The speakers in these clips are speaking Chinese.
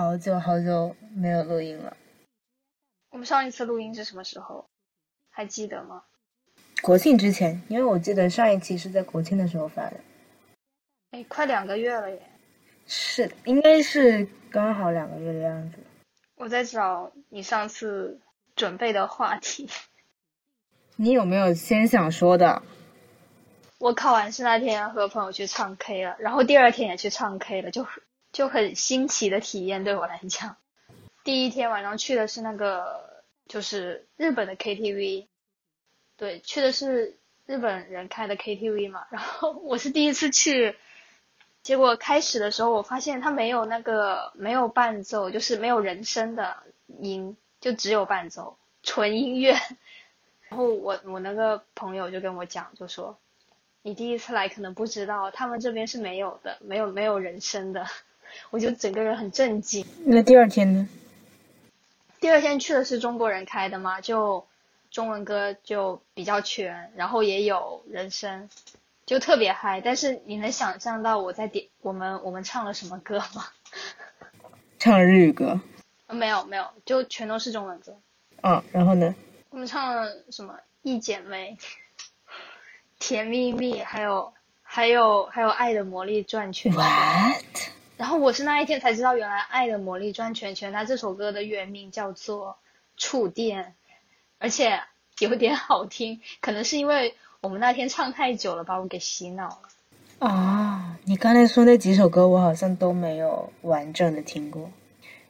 好久好久没有录音了。我们上一次录音是什么时候？还记得吗？国庆之前，因为我记得上一期是在国庆的时候发的。哎，快两个月了耶！是，应该是刚好两个月的样子。我在找你上次准备的话题。你有没有先想说的？我考完试那天和朋友去唱 K 了，然后第二天也去唱 K 了，就就很新奇的体验对我来讲。第一天晚上去的是那个就是日本的 KTV，对，去的是日本人开的 KTV 嘛。然后我是第一次去，结果开始的时候我发现它没有那个没有伴奏，就是没有人声的音，就只有伴奏，纯音乐。然后我我那个朋友就跟我讲，就说。你第一次来可能不知道，他们这边是没有的，没有没有人声的，我就整个人很震惊。那第二天呢？第二天去的是中国人开的嘛，就中文歌就比较全，然后也有人声，就特别嗨。但是你能想象到我在点我们我们唱了什么歌吗？唱日语歌？没有没有，就全都是中文歌。嗯，然后呢？我们唱了什么？一剪梅。甜蜜蜜，还有还有还有《爱的魔力转圈圈》。然后我是那一天才知道，原来《爱的魔力转圈圈》它这首歌的原名叫做《触电》，而且有点好听。可能是因为我们那天唱太久了，把我给洗脑了。啊，你刚才说那几首歌，我好像都没有完整的听过。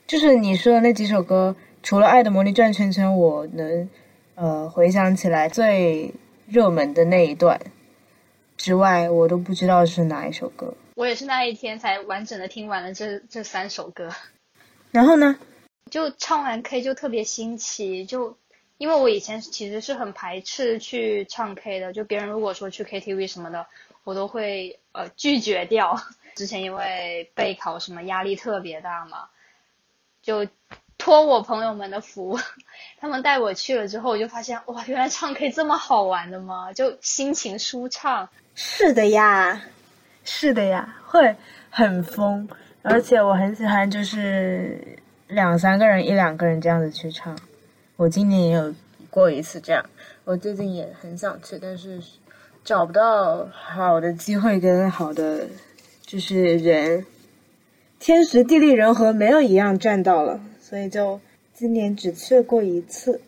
就是你说的那几首歌，除了《爱的魔力转圈圈》，我能呃回想起来最。热门的那一段之外，我都不知道是哪一首歌。我也是那一天才完整的听完了这这三首歌。然后呢，就唱完 K 就特别新奇，就因为我以前其实是很排斥去唱 K 的，就别人如果说去 KTV 什么的，我都会呃拒绝掉。之前因为备考什么压力特别大嘛，就。托我朋友们的福，他们带我去了之后，我就发现哇，原来唱 K 这么好玩的吗？就心情舒畅。是的呀，是的呀，会很疯，而且我很喜欢，就是两三个人、一两个人这样子去唱。我今年也有过一次这样，我最近也很想去，但是找不到好的机会跟好的就是人，天时地利人和没有一样占到了。所以就今年只去过一次，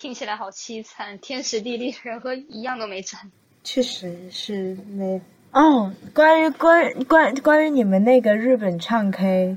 听起来好凄惨，天时地利人和一样都没占。确实是没哦。关于关关关于你们那个日本唱 K，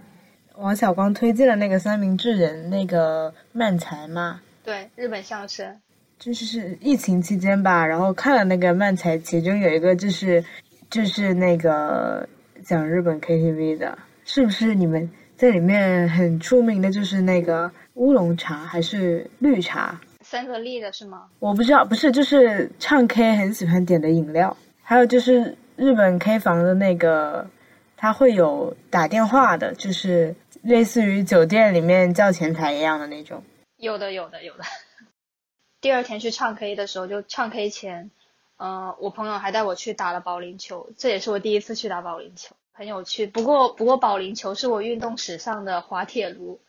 王小光推荐的那个三明治人那个漫才吗？对，日本相声。就是是疫情期间吧，然后看了那个漫才，其中有一个就是就是那个讲日本 KTV 的，是不是你们？在里面很出名的就是那个乌龙茶还是绿茶？三得利的是吗？我不知道，不是，就是唱 K 很喜欢点的饮料。还有就是日本 K 房的那个，他会有打电话的，就是类似于酒店里面叫前台一样的那种。有的，有的，有的。第二天去唱 K 的时候，就唱 K 前，嗯，我朋友还带我去打了保龄球，这也是我第一次去打保龄球。很有趣，不过不过保龄球是我运动史上的滑铁卢，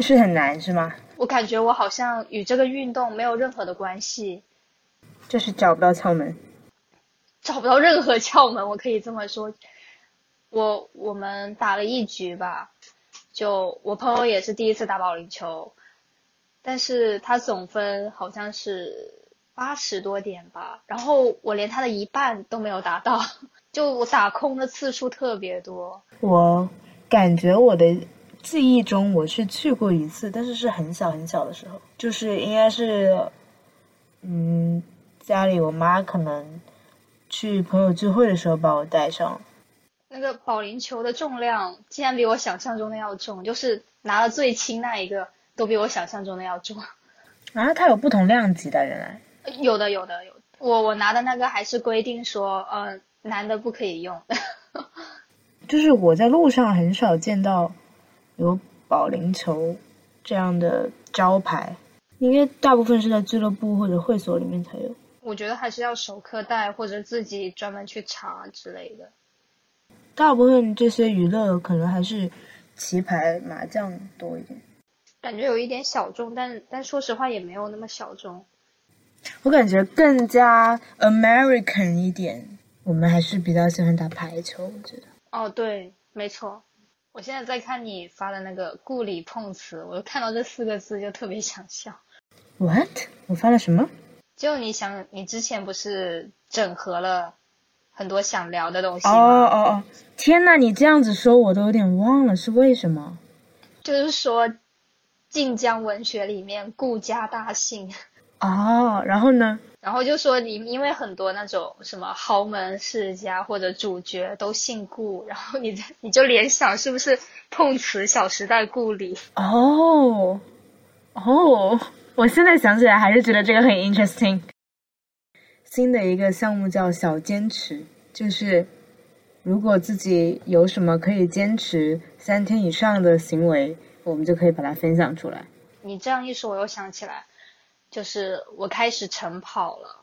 是很难是吗？我感觉我好像与这个运动没有任何的关系，就是找不到窍门，找不到任何窍门，我可以这么说。我我们打了一局吧，就我朋友也是第一次打保龄球，但是他总分好像是八十多点吧，然后我连他的一半都没有达到。就我打空的次数特别多，我感觉我的记忆中我是去过一次，但是是很小很小的时候，就是应该是，嗯，家里我妈可能去朋友聚会的时候把我带上。那个保龄球的重量竟然比我想象中的要重，就是拿的最轻那一个都比我想象中的要重。啊，它有不同量级的，原来有的有的有，我我拿的那个还是规定说，嗯。男的不可以用，就是我在路上很少见到有保龄球这样的招牌，应该大部分是在俱乐部或者会所里面才有。我觉得还是要手课带或者自己专门去查之类的。大部分这些娱乐可能还是棋牌、麻将多一点。感觉有一点小众，但但说实话也没有那么小众。我感觉更加 American 一点，我们还是比较喜欢打排球。我觉得。哦，对，没错。我现在在看你发的那个“故里碰瓷”，我看到这四个字就特别想笑。What？我发了什么？就你想，你之前不是整合了很多想聊的东西吗？哦哦哦！天呐，你这样子说，我都有点忘了是为什么。就是说。晋江文学里面顾家大姓，哦，然后呢？然后就说你因为很多那种什么豪门世家或者主角都姓顾，然后你你就联想是不是碰瓷《小时代》顾里？哦，哦，我现在想起来还是觉得这个很 interesting。新的一个项目叫小坚持，就是如果自己有什么可以坚持三天以上的行为。我们就可以把它分享出来。你这样一说，我又想起来，就是我开始晨跑了。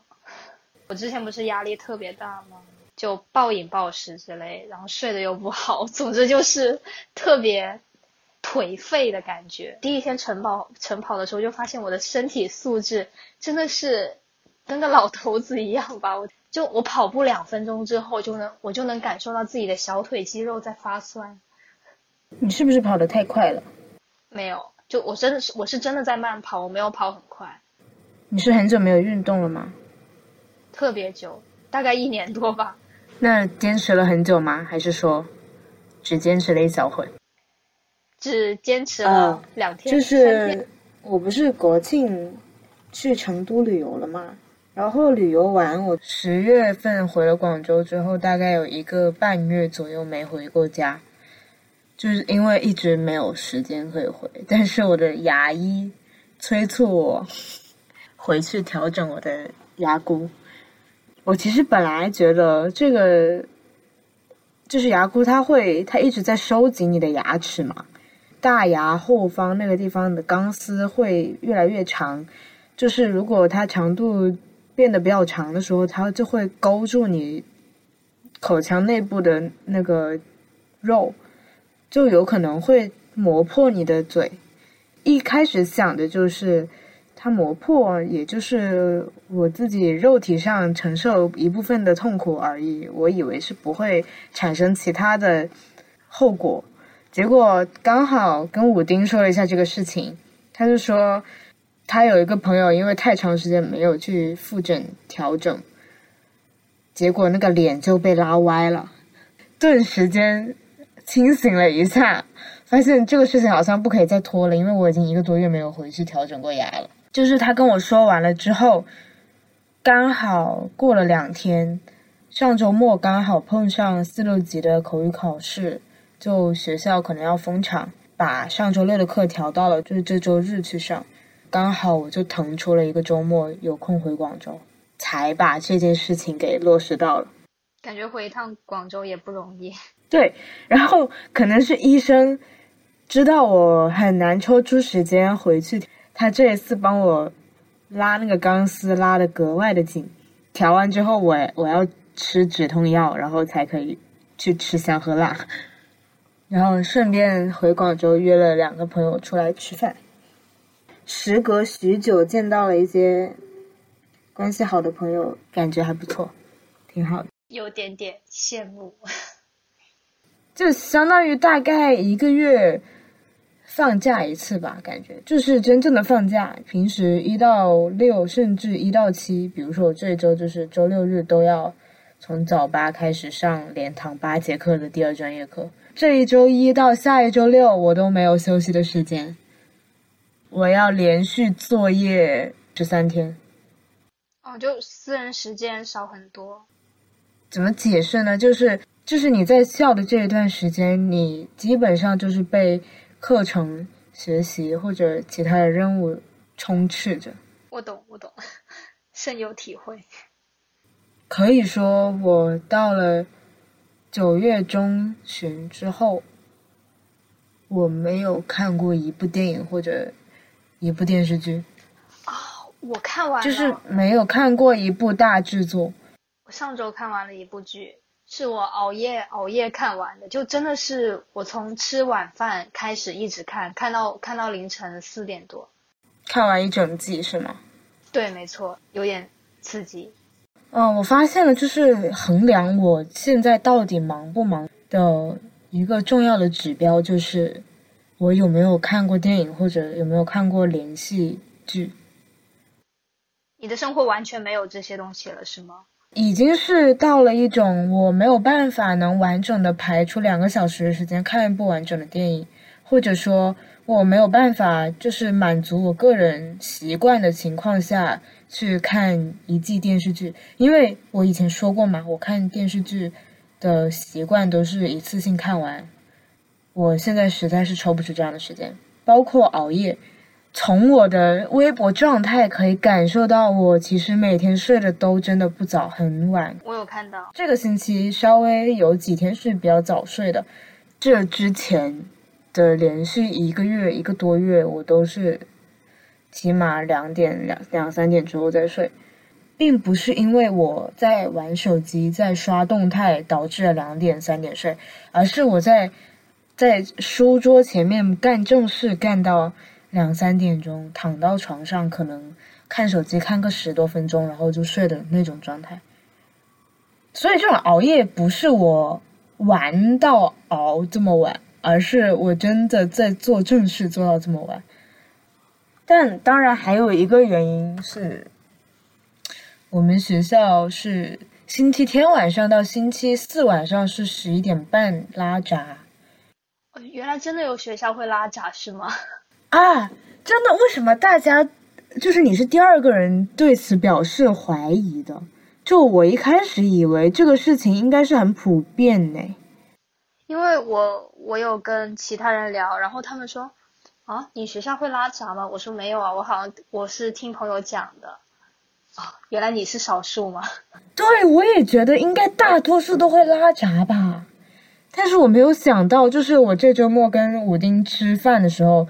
我之前不是压力特别大吗？就暴饮暴食之类，然后睡得又不好，总之就是特别颓废的感觉。第一天晨跑晨跑的时候，就发现我的身体素质真的是跟个老头子一样吧。我就我跑步两分钟之后，就能我就能感受到自己的小腿肌肉在发酸。你是不是跑得太快了？没有，就我真的是我是真的在慢跑，我没有跑很快。你是很久没有运动了吗？特别久，大概一年多吧。那坚持了很久吗？还是说只坚持了一小会？只坚持了两天。就是我不是国庆去成都旅游了吗？然后旅游完，我十月份回了广州之后，大概有一个半月左右没回过家。就是因为一直没有时间可以回，但是我的牙医催促我回去调整我的牙箍。我其实本来觉得这个就是牙箍，它会它一直在收紧你的牙齿嘛，大牙后方那个地方的钢丝会越来越长，就是如果它长度变得比较长的时候，它就会勾住你口腔内部的那个肉。就有可能会磨破你的嘴。一开始想的就是它磨破，也就是我自己肉体上承受一部分的痛苦而已。我以为是不会产生其他的后果。结果刚好跟武丁说了一下这个事情，他就说他有一个朋友因为太长时间没有去复诊调整，结果那个脸就被拉歪了，顿时间。清醒了一下，发现这个事情好像不可以再拖了，因为我已经一个多月没有回去调整过牙了。就是他跟我说完了之后，刚好过了两天，上周末刚好碰上四六级的口语考试，就学校可能要封场，把上周六的课调到了就是这周日去上，刚好我就腾出了一个周末有空回广州，才把这件事情给落实到了。感觉回一趟广州也不容易。对，然后可能是医生知道我很难抽出时间回去，他这一次帮我拉那个钢丝拉的格外的紧。调完之后，我我要吃止痛药，然后才可以去吃香喝辣。然后顺便回广州约了两个朋友出来吃饭。时隔许久见到了一些关系好的朋友，感觉还不错，挺好的。有点点羡慕。就相当于大概一个月放假一次吧，感觉就是真正的放假。平时一到六，甚至一到七，比如说我这一周就是周六日都要从早八开始上连堂八节课的第二专业课。这一周一到下一周六，我都没有休息的时间，我要连续作业十三天。哦，就私人时间少很多。怎么解释呢？就是。就是你在校的这一段时间，你基本上就是被课程、学习或者其他的任务充斥着。我懂，我懂，深有体会。可以说，我到了九月中旬之后，我没有看过一部电影或者一部电视剧。啊，我看完了，就是没有看过一部大制作。我上周看完了一部剧。是我熬夜熬夜看完的，就真的是我从吃晚饭开始一直看，看到看到凌晨四点多。看完一整季是吗？对，没错，有点刺激。嗯，我发现了，就是衡量我现在到底忙不忙的一个重要的指标，就是我有没有看过电影或者有没有看过连续剧。你的生活完全没有这些东西了，是吗？已经是到了一种我没有办法能完整的排出两个小时的时间看一部完整的电影，或者说我没有办法就是满足我个人习惯的情况下去看一季电视剧，因为我以前说过嘛，我看电视剧的习惯都是一次性看完，我现在实在是抽不出这样的时间，包括熬夜。从我的微博状态可以感受到，我其实每天睡的都真的不早，很晚。我有看到这个星期稍微有几天是比较早睡的，这之前的连续一个月一个多月，我都是起码两点两两三点之后再睡，并不是因为我在玩手机在刷动态导致了两点三点睡，而是我在在书桌前面干正事干到。两三点钟躺到床上，可能看手机看个十多分钟，然后就睡的那种状态。所以这种熬夜不是我玩到熬这么晚，而是我真的在做正事做到这么晚。但当然还有一个原因是，我们学校是星期天晚上到星期四晚上是十一点半拉闸。原来真的有学校会拉闸是吗？啊，真的？为什么大家就是你是第二个人对此表示怀疑的？就我一开始以为这个事情应该是很普遍呢。因为我我有跟其他人聊，然后他们说啊，你学校会拉闸吗？我说没有啊，我好像我是听朋友讲的。啊，原来你是少数吗？对，我也觉得应该大多数都会拉闸吧。但是我没有想到，就是我这周末跟武丁吃饭的时候。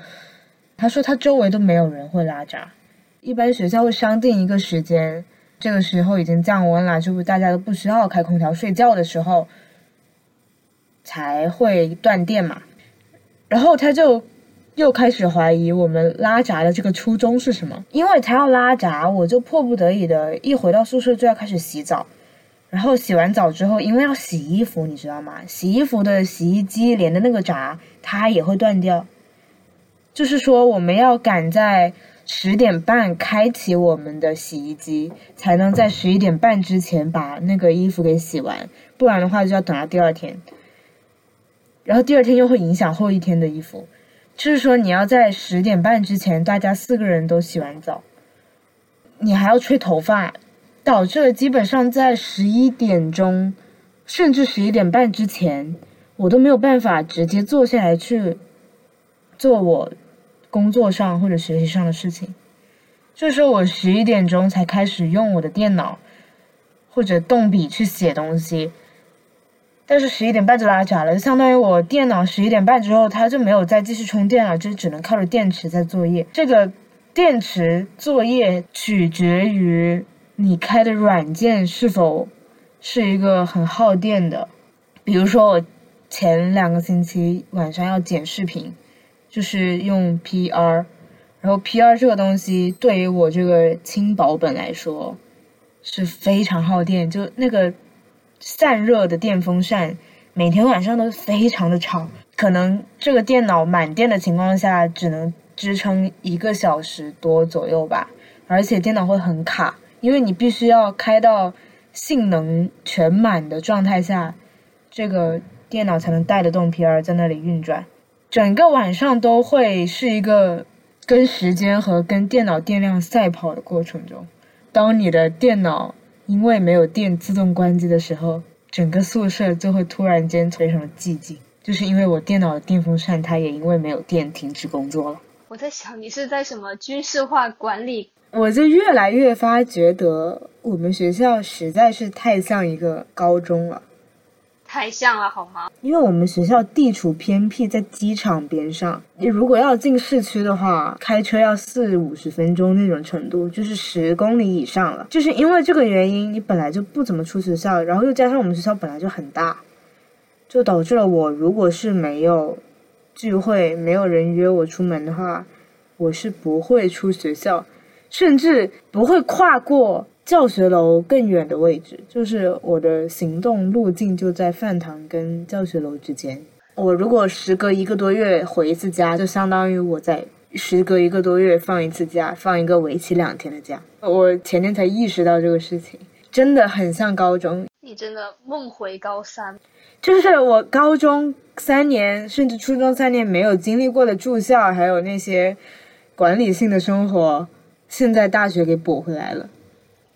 他说他周围都没有人会拉闸，一般学校会商定一个时间，这个时候已经降温了，就是大家都不需要开空调睡觉的时候，才会断电嘛。然后他就又开始怀疑我们拉闸的这个初衷是什么，因为他要拉闸，我就迫不得已的一回到宿舍就要开始洗澡，然后洗完澡之后，因为要洗衣服，你知道吗？洗衣服的洗衣机连的那个闸，它也会断掉。就是说，我们要赶在十点半开启我们的洗衣机，才能在十一点半之前把那个衣服给洗完，不然的话就要等到第二天。然后第二天又会影响后一天的衣服。就是说，你要在十点半之前，大家四个人都洗完澡，你还要吹头发，导致了基本上在十一点钟，甚至十一点半之前，我都没有办法直接坐下来去做我。工作上或者学习上的事情，这时候我十一点钟才开始用我的电脑或者动笔去写东西，但是十一点半就拉闸了，就相当于我电脑十一点半之后它就没有再继续充电了，就只能靠着电池在作业。这个电池作业取决于你开的软件是否是一个很耗电的，比如说我前两个星期晚上要剪视频。就是用 PR，然后 PR 这个东西对于我这个轻薄本来说是非常耗电，就那个散热的电风扇每天晚上都非常的吵，可能这个电脑满电的情况下只能支撑一个小时多左右吧，而且电脑会很卡，因为你必须要开到性能全满的状态下，这个电脑才能带得动 PR 在那里运转。整个晚上都会是一个跟时间和跟电脑电量赛跑的过程中。当你的电脑因为没有电自动关机的时候，整个宿舍就会突然间非常的寂静，就是因为我电脑的电风扇它也因为没有电停止工作了。我在想，你是在什么军事化管理？我就越来越发觉得我们学校实在是太像一个高中了。太像了好吗？因为我们学校地处偏僻，在机场边上，你如果要进市区的话，开车要四五十分钟那种程度，就是十公里以上了。就是因为这个原因，你本来就不怎么出学校，然后又加上我们学校本来就很大，就导致了我如果是没有聚会，没有人约我出门的话，我是不会出学校，甚至不会跨过。教学楼更远的位置，就是我的行动路径就在饭堂跟教学楼之间。我如果时隔一个多月回一次家，就相当于我在时隔一个多月放一次假，放一个为期两天的假。我前天才意识到这个事情，真的很像高中。你真的梦回高三，就是我高中三年甚至初中三年没有经历过的住校，还有那些管理性的生活，现在大学给补回来了。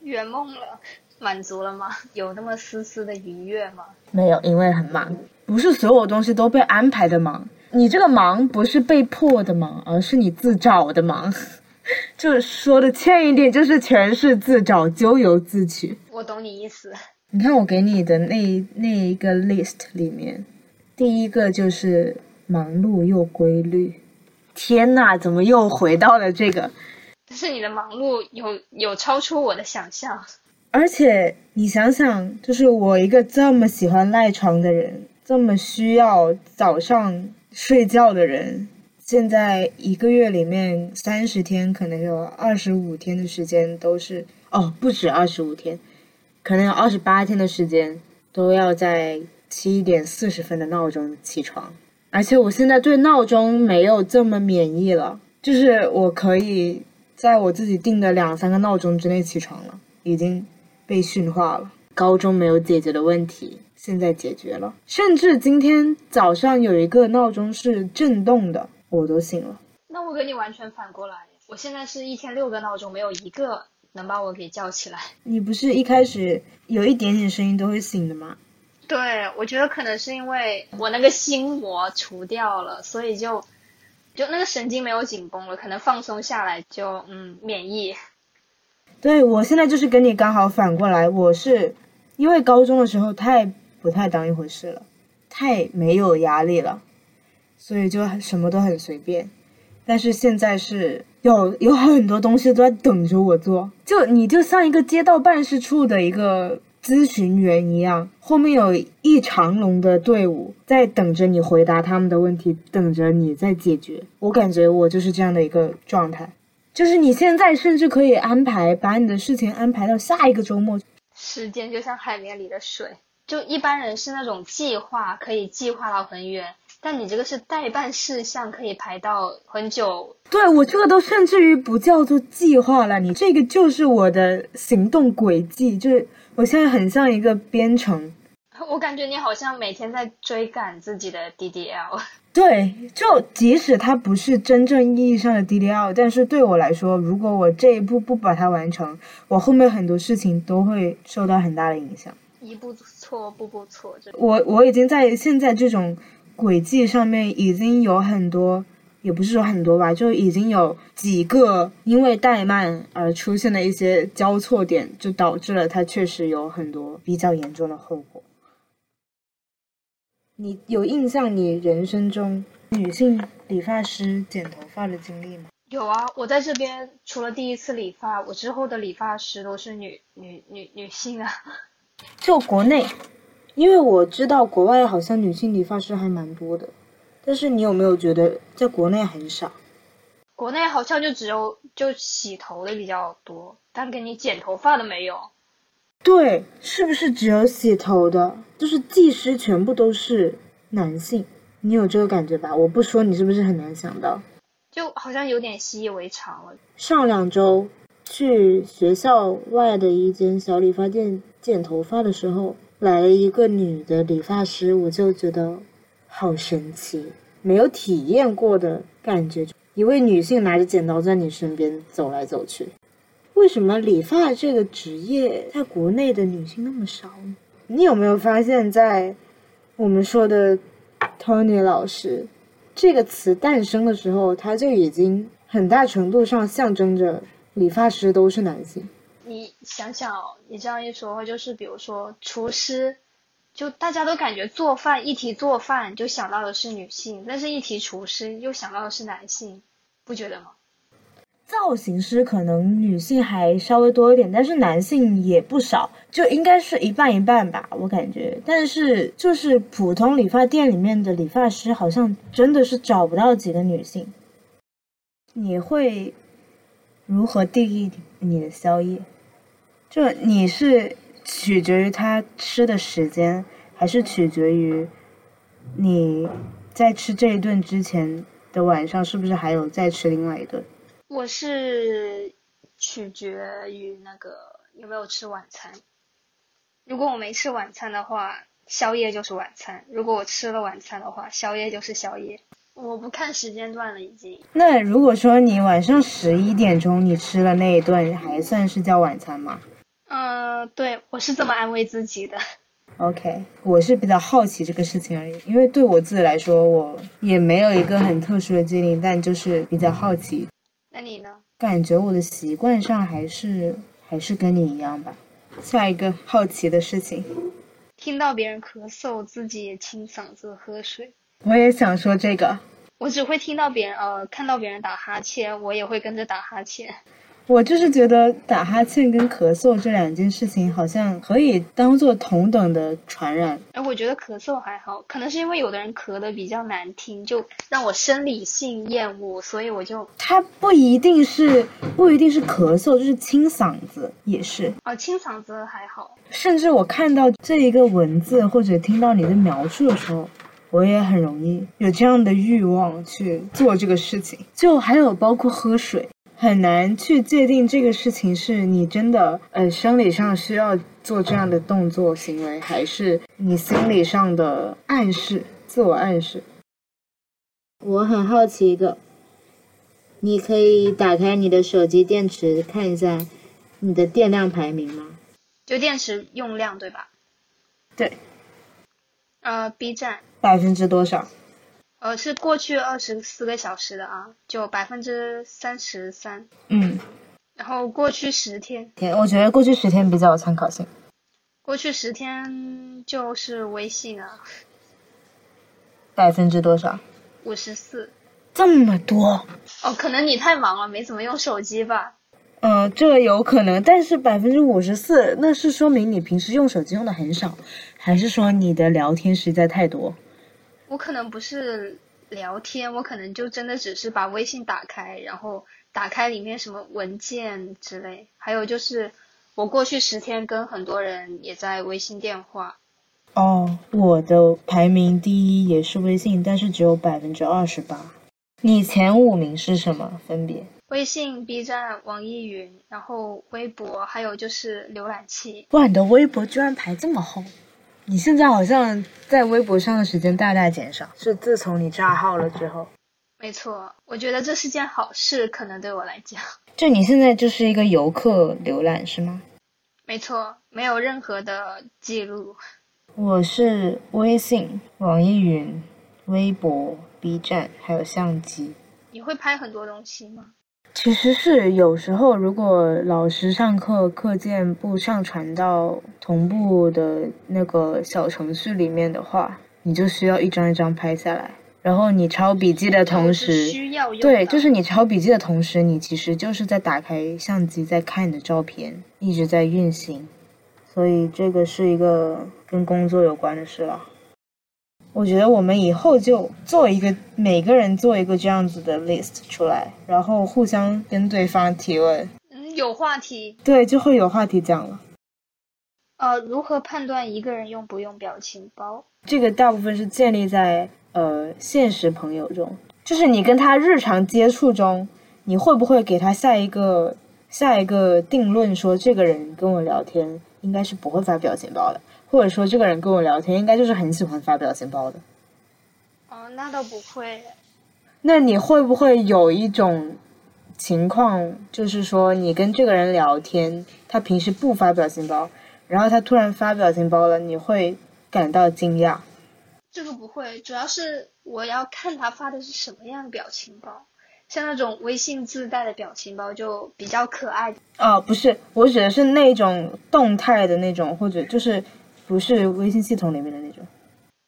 圆梦了，满足了吗？有那么丝丝的愉悦吗？没有，因为很忙。不是所有东西都被安排的忙，你这个忙不是被迫的忙，而是你自找的忙。就说的欠一点，就是全是自找，咎由自取。我懂你意思。你看我给你的那那一个 list 里面，第一个就是忙碌又规律。天呐，怎么又回到了这个？是你的忙碌有有超出我的想象，而且你想想，就是我一个这么喜欢赖床的人，这么需要早上睡觉的人，现在一个月里面三十天，可能有二十五天的时间都是哦，不止二十五天，可能有二十八天的时间都要在七点四十分的闹钟起床，而且我现在对闹钟没有这么免疫了，就是我可以。在我自己定的两三个闹钟之内起床了，已经被驯化了。高中没有解决的问题，现在解决了。甚至今天早上有一个闹钟是震动的，我都醒了。那我跟你完全反过来，我现在是一天六个闹钟，没有一个能把我给叫起来。你不是一开始有一点点声音都会醒的吗？对，我觉得可能是因为我那个心魔除掉了，所以就。就那个神经没有紧绷了，可能放松下来就嗯免疫。对我现在就是跟你刚好反过来，我是因为高中的时候太不太当一回事了，太没有压力了，所以就什么都很随便。但是现在是有有很多东西都在等着我做，就你就像一个街道办事处的一个。咨询员一样，后面有一长龙的队伍在等着你回答他们的问题，等着你在解决。我感觉我就是这样的一个状态，就是你现在甚至可以安排把你的事情安排到下一个周末。时间就像海绵里的水，就一般人是那种计划可以计划到很远，但你这个是代办事项，可以排到很久。对我这个都甚至于不叫做计划了，你这个就是我的行动轨迹，就是。我现在很像一个编程，我感觉你好像每天在追赶自己的 DDL。对，就即使它不是真正意义上的 DDL，但是对我来说，如果我这一步不把它完成，我后面很多事情都会受到很大的影响。一步错，步步错。我我已经在现在这种轨迹上面已经有很多。也不是说很多吧，就已经有几个因为怠慢而出现的一些交错点，就导致了它确实有很多比较严重的后果。你有印象你人生中女性理发师剪头发的经历吗？有啊，我在这边除了第一次理发，我之后的理发师都是女女女女性啊。就国内，因为我知道国外好像女性理发师还蛮多的。但是你有没有觉得在国内很少？国内好像就只有就洗头的比较多，但给你剪头发的没有。对，是不是只有洗头的？就是技师全部都是男性，你有这个感觉吧？我不说，你是不是很难想到？就好像有点习以为常了。上两周去学校外的一间小理发店剪头发的时候，来了一个女的理发师，我就觉得。好神奇，没有体验过的感觉。一位女性拿着剪刀在你身边走来走去。为什么理发这个职业在国内的女性那么少呢？你有没有发现，在我们说的 Tony 老师这个词诞生的时候，他就已经很大程度上象征着理发师都是男性。你想想，你这样一说，就是比如说厨师。就大家都感觉做饭一提做饭就想到的是女性，但是一提厨师又想到的是男性，不觉得吗？造型师可能女性还稍微多一点，但是男性也不少，就应该是一半一半吧，我感觉。但是就是普通理发店里面的理发师，好像真的是找不到几个女性。你会如何定义你的宵夜？就你是取决于他吃的时间，还是取决于你在吃这一顿之前的晚上是不是还有再吃另外一顿？我是取决于那个有没有吃晚餐。如果我没吃晚餐的话，宵夜就是晚餐；如果我吃了晚餐的话，宵夜就是宵夜。我不看时间段了，已经。那如果说你晚上十一点钟你吃了那一顿，还算是叫晚餐吗？嗯，对，我是这么安慰自己的。OK，我是比较好奇这个事情而已，因为对我自己来说，我也没有一个很特殊的经历，但就是比较好奇。那你呢？感觉我的习惯上还是还是跟你一样吧。下一个好奇的事情，听到别人咳嗽，自己也清嗓子喝水。我也想说这个。我只会听到别人呃，看到别人打哈欠，我也会跟着打哈欠。我就是觉得打哈欠跟咳嗽这两件事情好像可以当做同等的传染。哎，我觉得咳嗽还好，可能是因为有的人咳的比较难听，就让我生理性厌恶，所以我就。它不一定是不一定是咳嗽，就是清嗓子也是。哦，清嗓子还好。甚至我看到这一个文字或者听到你的描述的时候，我也很容易有这样的欲望去做这个事情。就还有包括喝水。很难去界定这个事情是你真的呃生理上需要做这样的动作行为，还是你心理上的暗示、自我暗示。我很好奇一个，你可以打开你的手机电池看一下你的电量排名吗？就电池用量对吧？对。呃，B 站百分之多少？呃，是过去二十四个小时的啊，就百分之三十三。嗯，然后过去十天，天，我觉得过去十天比较有参考性。过去十天就是微信啊，百分之多少？五十四。这么多？哦，可能你太忙了，没怎么用手机吧。嗯，这有可能，但是百分之五十四，那是说明你平时用手机用的很少，还是说你的聊天实在太多？我可能不是聊天，我可能就真的只是把微信打开，然后打开里面什么文件之类。还有就是，我过去十天跟很多人也在微信电话。哦，我的排名第一也是微信，但是只有百分之二十八。你前五名是什么？分别？微信、B 站、网易云，然后微博，还有就是浏览器。哇，你的微博居然排这么后！你现在好像在微博上的时间大大减少，是自从你炸号了之后。没错，我觉得这是件好事，可能对我来讲。就你现在就是一个游客浏览是吗？没错，没有任何的记录。我是微信、网易云、微博、B 站，还有相机。你会拍很多东西吗？其实是有时候，如果老师上课课件不上传到同步的那个小程序里面的话，你就需要一张一张拍下来。然后你抄笔记的同时，对，就是你抄笔记的同时，你其实就是在打开相机在看你的照片，一直在运行。所以这个是一个跟工作有关的事了。我觉得我们以后就做一个，每个人做一个这样子的 list 出来，然后互相跟对方提问。嗯，有话题。对，就会有话题讲了。呃，如何判断一个人用不用表情包？这个大部分是建立在呃现实朋友中，就是你跟他日常接触中，你会不会给他下一个下一个定论，说这个人跟我聊天应该是不会发表情包的。或者说，这个人跟我聊天，应该就是很喜欢发表情包的。哦，那倒不会。那你会不会有一种情况，就是说，你跟这个人聊天，他平时不发表情包，然后他突然发表情包了，你会感到惊讶？这个不会，主要是我要看他发的是什么样的表情包。像那种微信自带的表情包就比较可爱。哦，不是，我指的是那种动态的那种，或者就是。比不是微信系统里面的那种。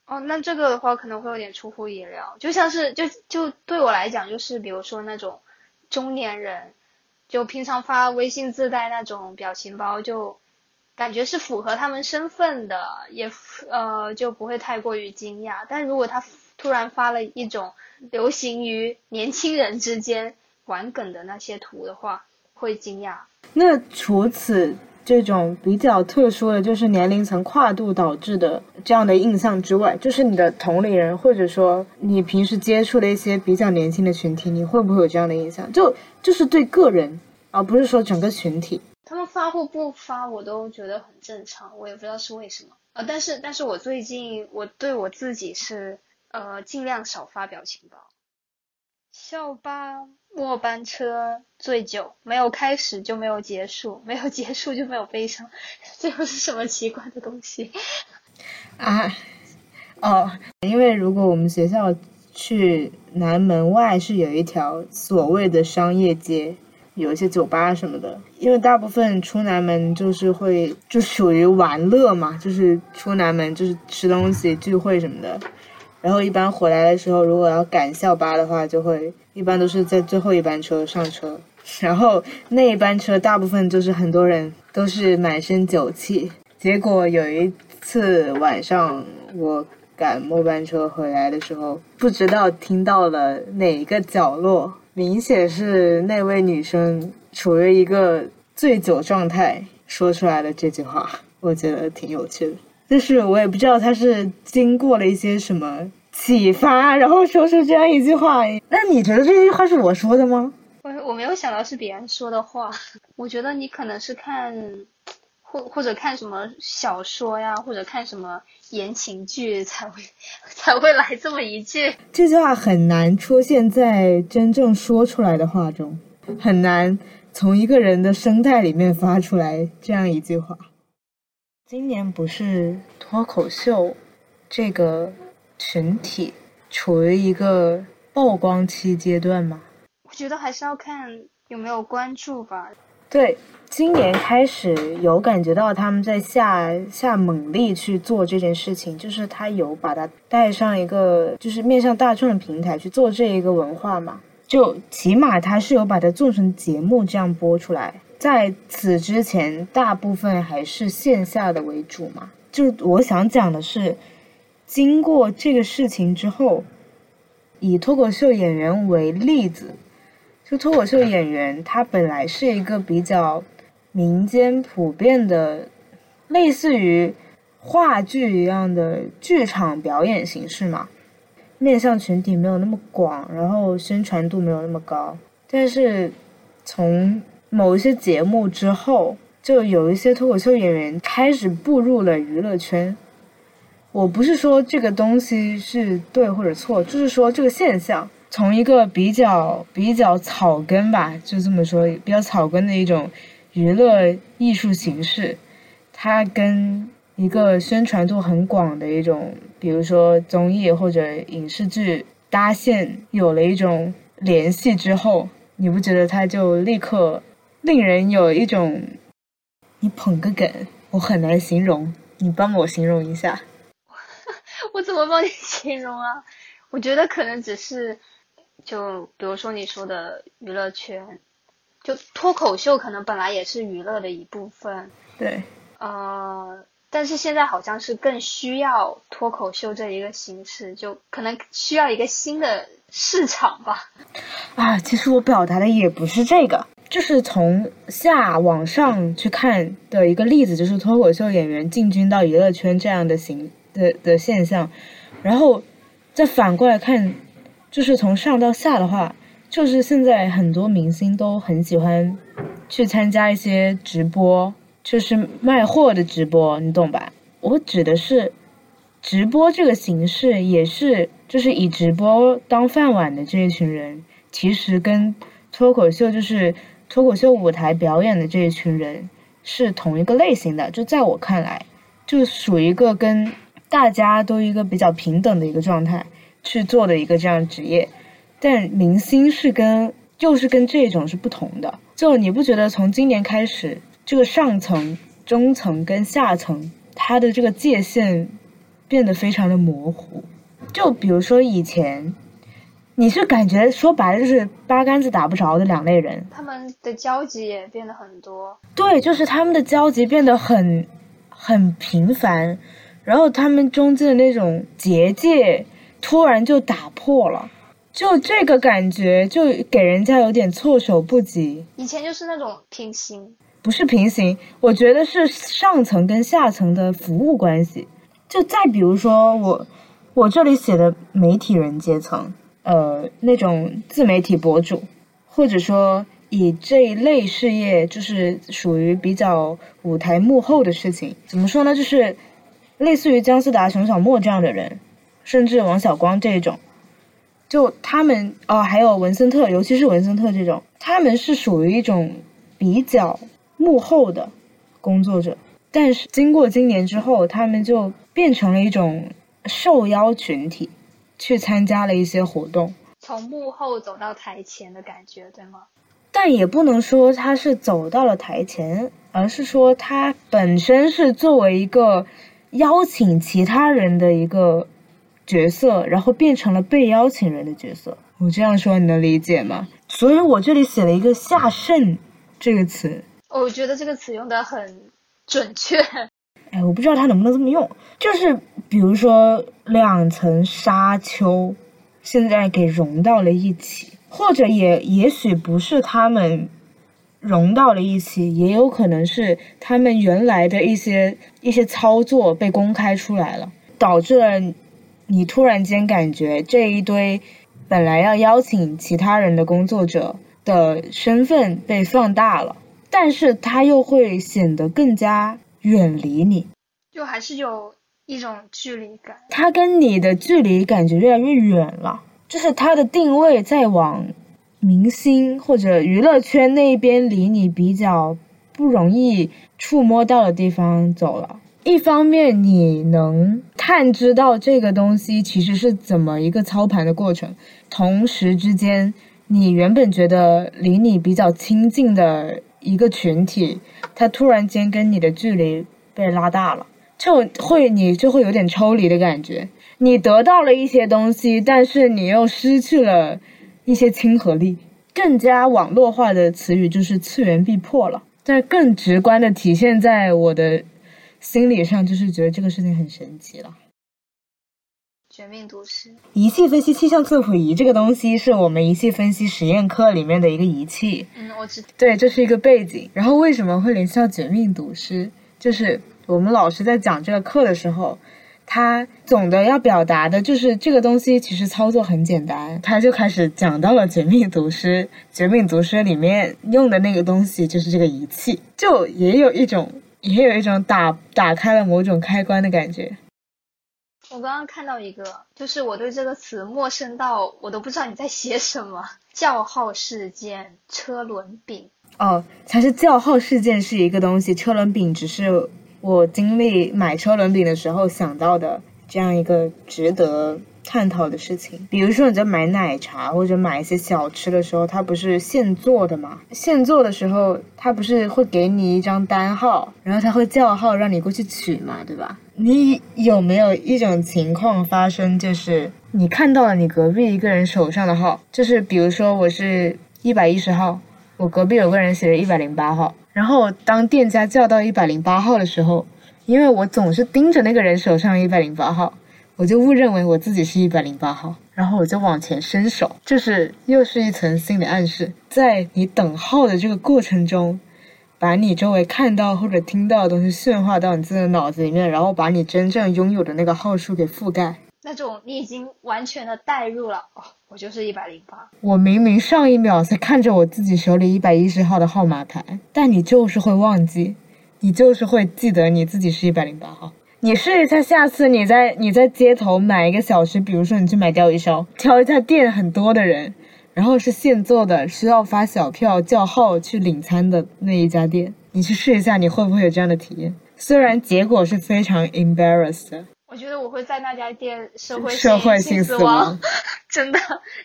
哦，那这个的话可能会有点出乎意料，就像是就就对我来讲，就是比如说那种中年人，就平常发微信自带那种表情包，就感觉是符合他们身份的，也呃就不会太过于惊讶。但如果他突然发了一种流行于年轻人之间玩梗的那些图的话，会惊讶。那除此。这种比较特殊的就是年龄层跨度导致的这样的印象之外，就是你的同龄人或者说你平时接触的一些比较年轻的群体，你会不会有这样的印象？就就是对个人，而不是说整个群体。他们发或不发，我都觉得很正常，我也不知道是为什么。呃，但是但是我最近我对我自己是呃尽量少发表情包。校巴。末班车醉酒，没有开始就没有结束，没有结束就没有悲伤，最后是什么奇怪的东西？啊，哦，因为如果我们学校去南门外是有一条所谓的商业街，有一些酒吧什么的，因为大部分出南门就是会就属于玩乐嘛，就是出南门就是吃东西聚会什么的。然后一般回来的时候，如果要赶校巴的话，就会一般都是在最后一班车上车。然后那一班车大部分就是很多人都是满身酒气。结果有一次晚上我赶末班车回来的时候，不知道听到了哪一个角落，明显是那位女生处于一个醉酒状态说出来的这句话，我觉得挺有趣的。但是我也不知道他是经过了一些什么启发，然后说出这样一句话。那你觉得这句话是我说的吗？我我没有想到是别人说的话。我觉得你可能是看，或或者看什么小说呀，或者看什么言情剧才会才会来这么一句。这句话很难出现在真正说出来的话中，很难从一个人的声带里面发出来这样一句话。今年不是脱口秀这个群体处于一个曝光期阶段吗？我觉得还是要看有没有关注吧。对，今年开始有感觉到他们在下下猛力去做这件事情，就是他有把它带上一个就是面向大众的平台去做这一个文化嘛，就起码他是有把它做成节目这样播出来。在此之前，大部分还是线下的为主嘛。就我想讲的是，经过这个事情之后，以脱口秀演员为例子，就脱口秀演员他本来是一个比较民间普遍的，类似于话剧一样的剧场表演形式嘛，面向群体没有那么广，然后宣传度没有那么高，但是从某一些节目之后，就有一些脱口秀演员开始步入了娱乐圈。我不是说这个东西是对或者错，就是说这个现象从一个比较比较草根吧，就这么说，比较草根的一种娱乐艺术形式，它跟一个宣传度很广的一种，比如说综艺或者影视剧搭线，有了一种联系之后，你不觉得它就立刻？令人有一种，你捧个梗，我很难形容，你帮我形容一下。我怎么帮你形容啊？我觉得可能只是，就比如说你说的娱乐圈，就脱口秀可能本来也是娱乐的一部分。对。呃，但是现在好像是更需要脱口秀这一个形式，就可能需要一个新的市场吧。啊，其实我表达的也不是这个。就是从下往上去看的一个例子，就是脱口秀演员进军到娱乐圈这样的形的的现象，然后再反过来看，就是从上到下的话，就是现在很多明星都很喜欢去参加一些直播，就是卖货的直播，你懂吧？我指的是直播这个形式，也是就是以直播当饭碗的这一群人，其实跟脱口秀就是。脱口秀舞台表演的这一群人是同一个类型的，就在我看来，就属于一个跟大家都一个比较平等的一个状态去做的一个这样职业。但明星是跟就是跟这种是不同的。就你不觉得从今年开始，这个上层、中层跟下层它的这个界限变得非常的模糊。就比如说以前，你是感觉说白了就是八竿子打不着的两类人，他们的交集也变得很多。对，就是他们的交集变得很很频繁，然后他们中间的那种结界突然就打破了，就这个感觉就给人家有点措手不及。以前就是那种平行，不是平行，我觉得是上层跟下层的服务关系。就再比如说我。我这里写的媒体人阶层，呃，那种自媒体博主，或者说以这一类事业，就是属于比较舞台幕后的事情。怎么说呢？就是类似于姜思达、熊小莫这样的人，甚至王小光这种，就他们哦，还有文森特，尤其是文森特这种，他们是属于一种比较幕后的工作者。但是经过今年之后，他们就变成了一种。受邀群体去参加了一些活动，从幕后走到台前的感觉，对吗？但也不能说他是走到了台前，而是说他本身是作为一个邀请其他人的一个角色，然后变成了被邀请人的角色。我这样说你能理解吗？所以我这里写了一个“下肾”这个词，我觉得这个词用的很准确。哎，我不知道他能不能这么用，就是比如说两层沙丘，现在给融到了一起，或者也也许不是他们融到了一起，也有可能是他们原来的一些一些操作被公开出来了，导致了你突然间感觉这一堆本来要邀请其他人的工作者的身份被放大了，但是他又会显得更加。远离你，就还是有一种距离感。他跟你的距离感觉越来越远了，就是他的定位在往明星或者娱乐圈那一边，离你比较不容易触摸到的地方走了。一方面，你能探知到这个东西其实是怎么一个操盘的过程，同时之间，你原本觉得离你比较亲近的。一个群体，他突然间跟你的距离被拉大了，就会你就会有点抽离的感觉。你得到了一些东西，但是你又失去了一些亲和力。更加网络化的词语就是次元壁破了。但更直观的体现在我的心理上，就是觉得这个事情很神奇了。绝命毒师，仪器分析气象测谱仪这个东西是我们仪器分析实验课里面的一个仪器。嗯，我知。对，这是一个背景。然后为什么会联系到绝命毒师？就是我们老师在讲这个课的时候，他总的要表达的就是这个东西其实操作很简单。他就开始讲到了绝命毒师，绝命毒师里面用的那个东西就是这个仪器，就也有一种也有一种打打开了某种开关的感觉。我刚刚看到一个，就是我对这个词陌生到我都不知道你在写什么。叫号事件，车轮饼。哦，才是叫号事件是一个东西，车轮饼只是我经历买车轮饼的时候想到的这样一个值得。探讨的事情，比如说你在买奶茶或者买一些小吃的时候，它不是现做的吗？现做的时候，它不是会给你一张单号，然后他会叫号让你过去取嘛，对吧？你有没有一种情况发生，就是你看到了你隔壁一个人手上的号，就是比如说我是一百一十号，我隔壁有个人写着一百零八号，然后当店家叫到一百零八号的时候，因为我总是盯着那个人手上一百零八号。我就误认为我自己是一百零八号，然后我就往前伸手，就是又是一层心理暗示，在你等号的这个过程中，把你周围看到或者听到的东西驯化到你自己的脑子里面，然后把你真正拥有的那个号数给覆盖。那种你已经完全的代入了，哦，我就是一百零八。我明明上一秒才看着我自己手里一百一十号的号码牌，但你就是会忘记，你就是会记得你自己是一百零八号。你试一下，下次你在你在街头买一个小吃，比如说你去买钓鱼烧，挑一家店很多的人，然后是现做的，需要发小票叫号去领餐的那一家店，你去试一下，你会不会有这样的体验？虽然结果是非常 embarrassed。我觉得我会在那家店社会社会性死亡，真的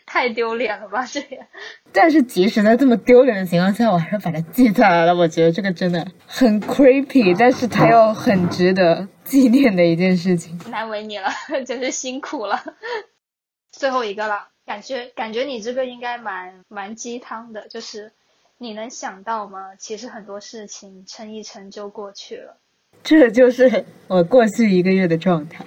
太丢脸了吧？这也。但是即使在这么丢脸的情况下，我还是把它记下来了。我觉得这个真的很 creepy，但是它又很值得纪念的一件事情。难为你了，真是辛苦了。最后一个了，感觉感觉你这个应该蛮蛮鸡汤的，就是你能想到吗？其实很多事情撑一撑就过去了。这就是我过去一个月的状态。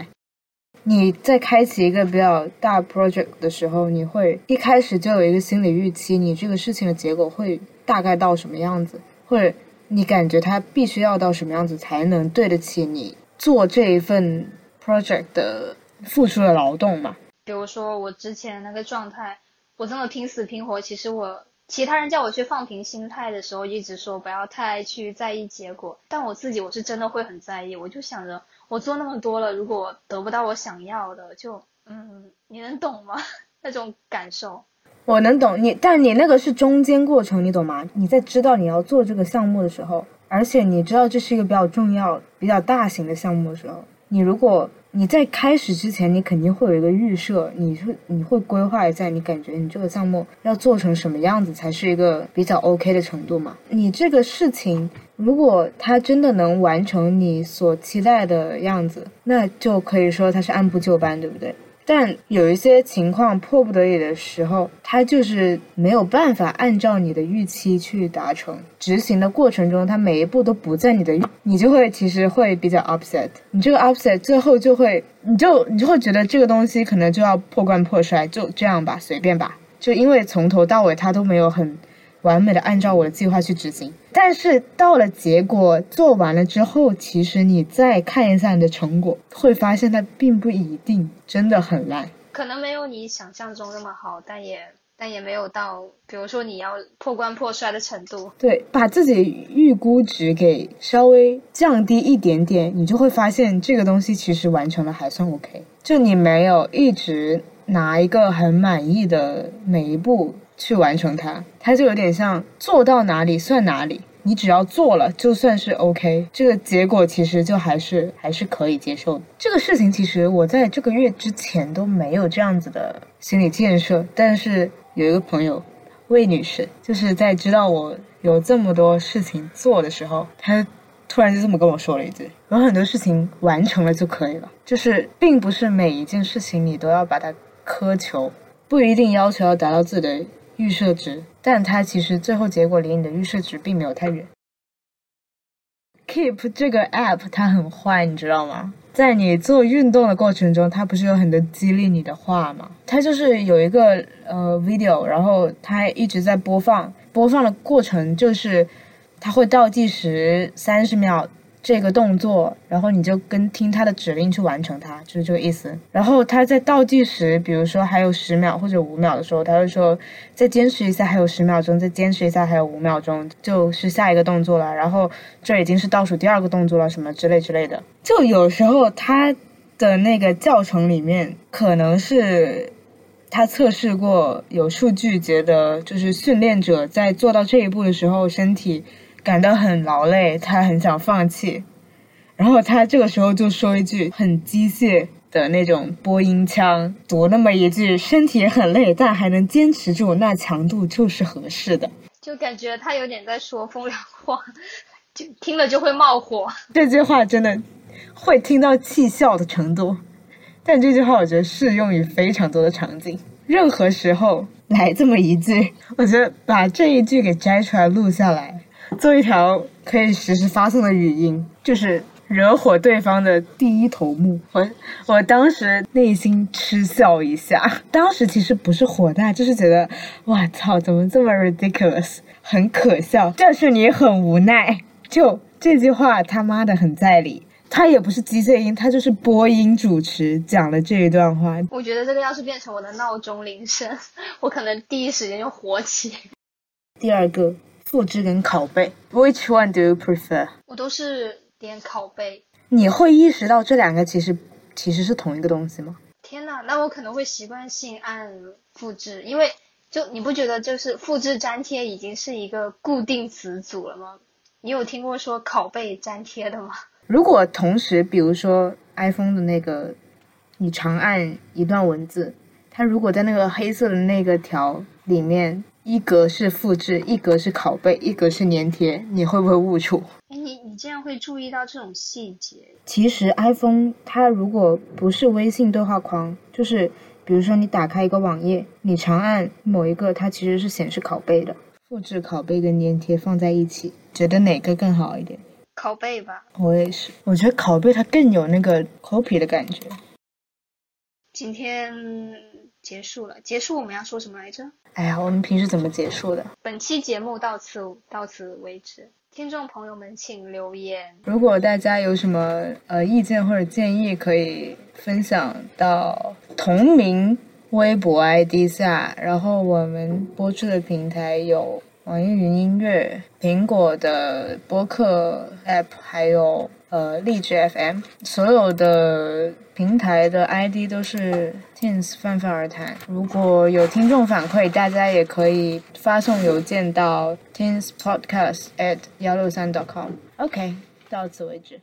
你在开启一个比较大 project 的时候，你会一开始就有一个心理预期，你这个事情的结果会大概到什么样子，或者你感觉它必须要到什么样子才能对得起你做这一份 project 的付出的劳动嘛？比如说我之前那个状态，我这么拼死拼活，其实我。其他人叫我去放平心态的时候，一直说不要太去在意结果，但我自己我是真的会很在意。我就想着，我做那么多了，如果得不到我想要的，就嗯，你能懂吗？那种感受，我能懂你，但你那个是中间过程，你懂吗？你在知道你要做这个项目的时候，而且你知道这是一个比较重要、比较大型的项目的时候，你如果。你在开始之前，你肯定会有一个预设，你会你会规划一下，你感觉你这个项目要做成什么样子才是一个比较 OK 的程度嘛？你这个事情，如果它真的能完成你所期待的样子，那就可以说它是按部就班，对不对？但有一些情况迫不得已的时候，他就是没有办法按照你的预期去达成。执行的过程中，他每一步都不在你的，你就会其实会比较 upset。你这个 upset 最后就会，你就你就会觉得这个东西可能就要破罐破摔，就这样吧，随便吧。就因为从头到尾他都没有很。完美的按照我的计划去执行，但是到了结果做完了之后，其实你再看一下你的成果，会发现它并不一定真的很烂，可能没有你想象中那么好，但也但也没有到，比如说你要破罐破摔的程度。对，把自己预估值给稍微降低一点点，你就会发现这个东西其实完成的还算 OK，就你没有一直拿一个很满意的每一步。去完成它，它就有点像做到哪里算哪里，你只要做了，就算是 OK，这个结果其实就还是还是可以接受的。这个事情其实我在这个月之前都没有这样子的心理建设，但是有一个朋友魏女士，就是在知道我有这么多事情做的时候，她突然就这么跟我说了一句：有很多事情完成了就可以了，就是并不是每一件事情你都要把它苛求，不一定要求要达到自己的。预设值，但它其实最后结果离你的预设值并没有太远。Keep 这个 app 它很坏，你知道吗？在你做运动的过程中，它不是有很多激励你的话吗？它就是有一个呃 video，然后它一直在播放，播放的过程就是它会倒计时三十秒。这个动作，然后你就跟听他的指令去完成它，就是这个意思。然后他在倒计时，比如说还有十秒或者五秒的时候，他会说再坚持一下，还有十秒钟，再坚持一下，还有五秒钟，就是下一个动作了。然后这已经是倒数第二个动作了，什么之类之类的。就有时候他的那个教程里面，可能是他测试过，有数据觉得就是训练者在做到这一步的时候，身体。感到很劳累，他很想放弃，然后他这个时候就说一句很机械的那种播音腔，读那么一句：“身体很累，但还能坚持住，那强度就是合适的。”就感觉他有点在说风凉话，就听了就会冒火。这句话真的会听到气笑的程度，但这句话我觉得适用于非常多的场景，任何时候来这么一句，我觉得把这一句给摘出来录下来。做一条可以实时发送的语音，就是惹火对方的第一头目。我我当时内心嗤笑一下，当时其实不是火大，就是觉得，哇操，怎么这么 ridiculous，很可笑。但是你很无奈，就这句话他妈的很在理。他也不是机械音，他就是播音主持讲了这一段话。我觉得这个要是变成我的闹钟铃声，我可能第一时间就火起。第二个。复制跟拷贝，Which one do you prefer？我都是点拷贝。你会意识到这两个其实其实是同一个东西吗？天呐，那我可能会习惯性按复制，因为就你不觉得就是复制粘贴已经是一个固定词组了吗？你有听过说拷贝粘贴的吗？如果同时，比如说 iPhone 的那个，你长按一段文字，它如果在那个黑色的那个条里面，一格是复制，一格是拷贝，一格是粘贴，你会不会误触？哎，你你竟然会注意到这种细节？其实 iPhone 它如果不是微信对话框，就是比如说你打开一个网页，你长按某一个，它其实是显示拷贝的。复制拷贝跟粘贴放在一起，觉得哪个更好一点？拷贝吧。我也是，我觉得拷贝它更有那个 copy 的感觉。今天结束了，结束我们要说什么来着？哎呀，我们平时怎么结束的？本期节目到此到此为止，听众朋友们请留言。如果大家有什么呃意见或者建议，可以分享到同名。微博 ID 下，然后我们播出的平台有网易云音乐、苹果的播客 App，还有呃荔枝 FM。所有的平台的 ID 都是 Tins 泛泛而谈。如果有听众反馈，大家也可以发送邮件到 teenspodcast@ 幺六三 .com。OK，到此为止。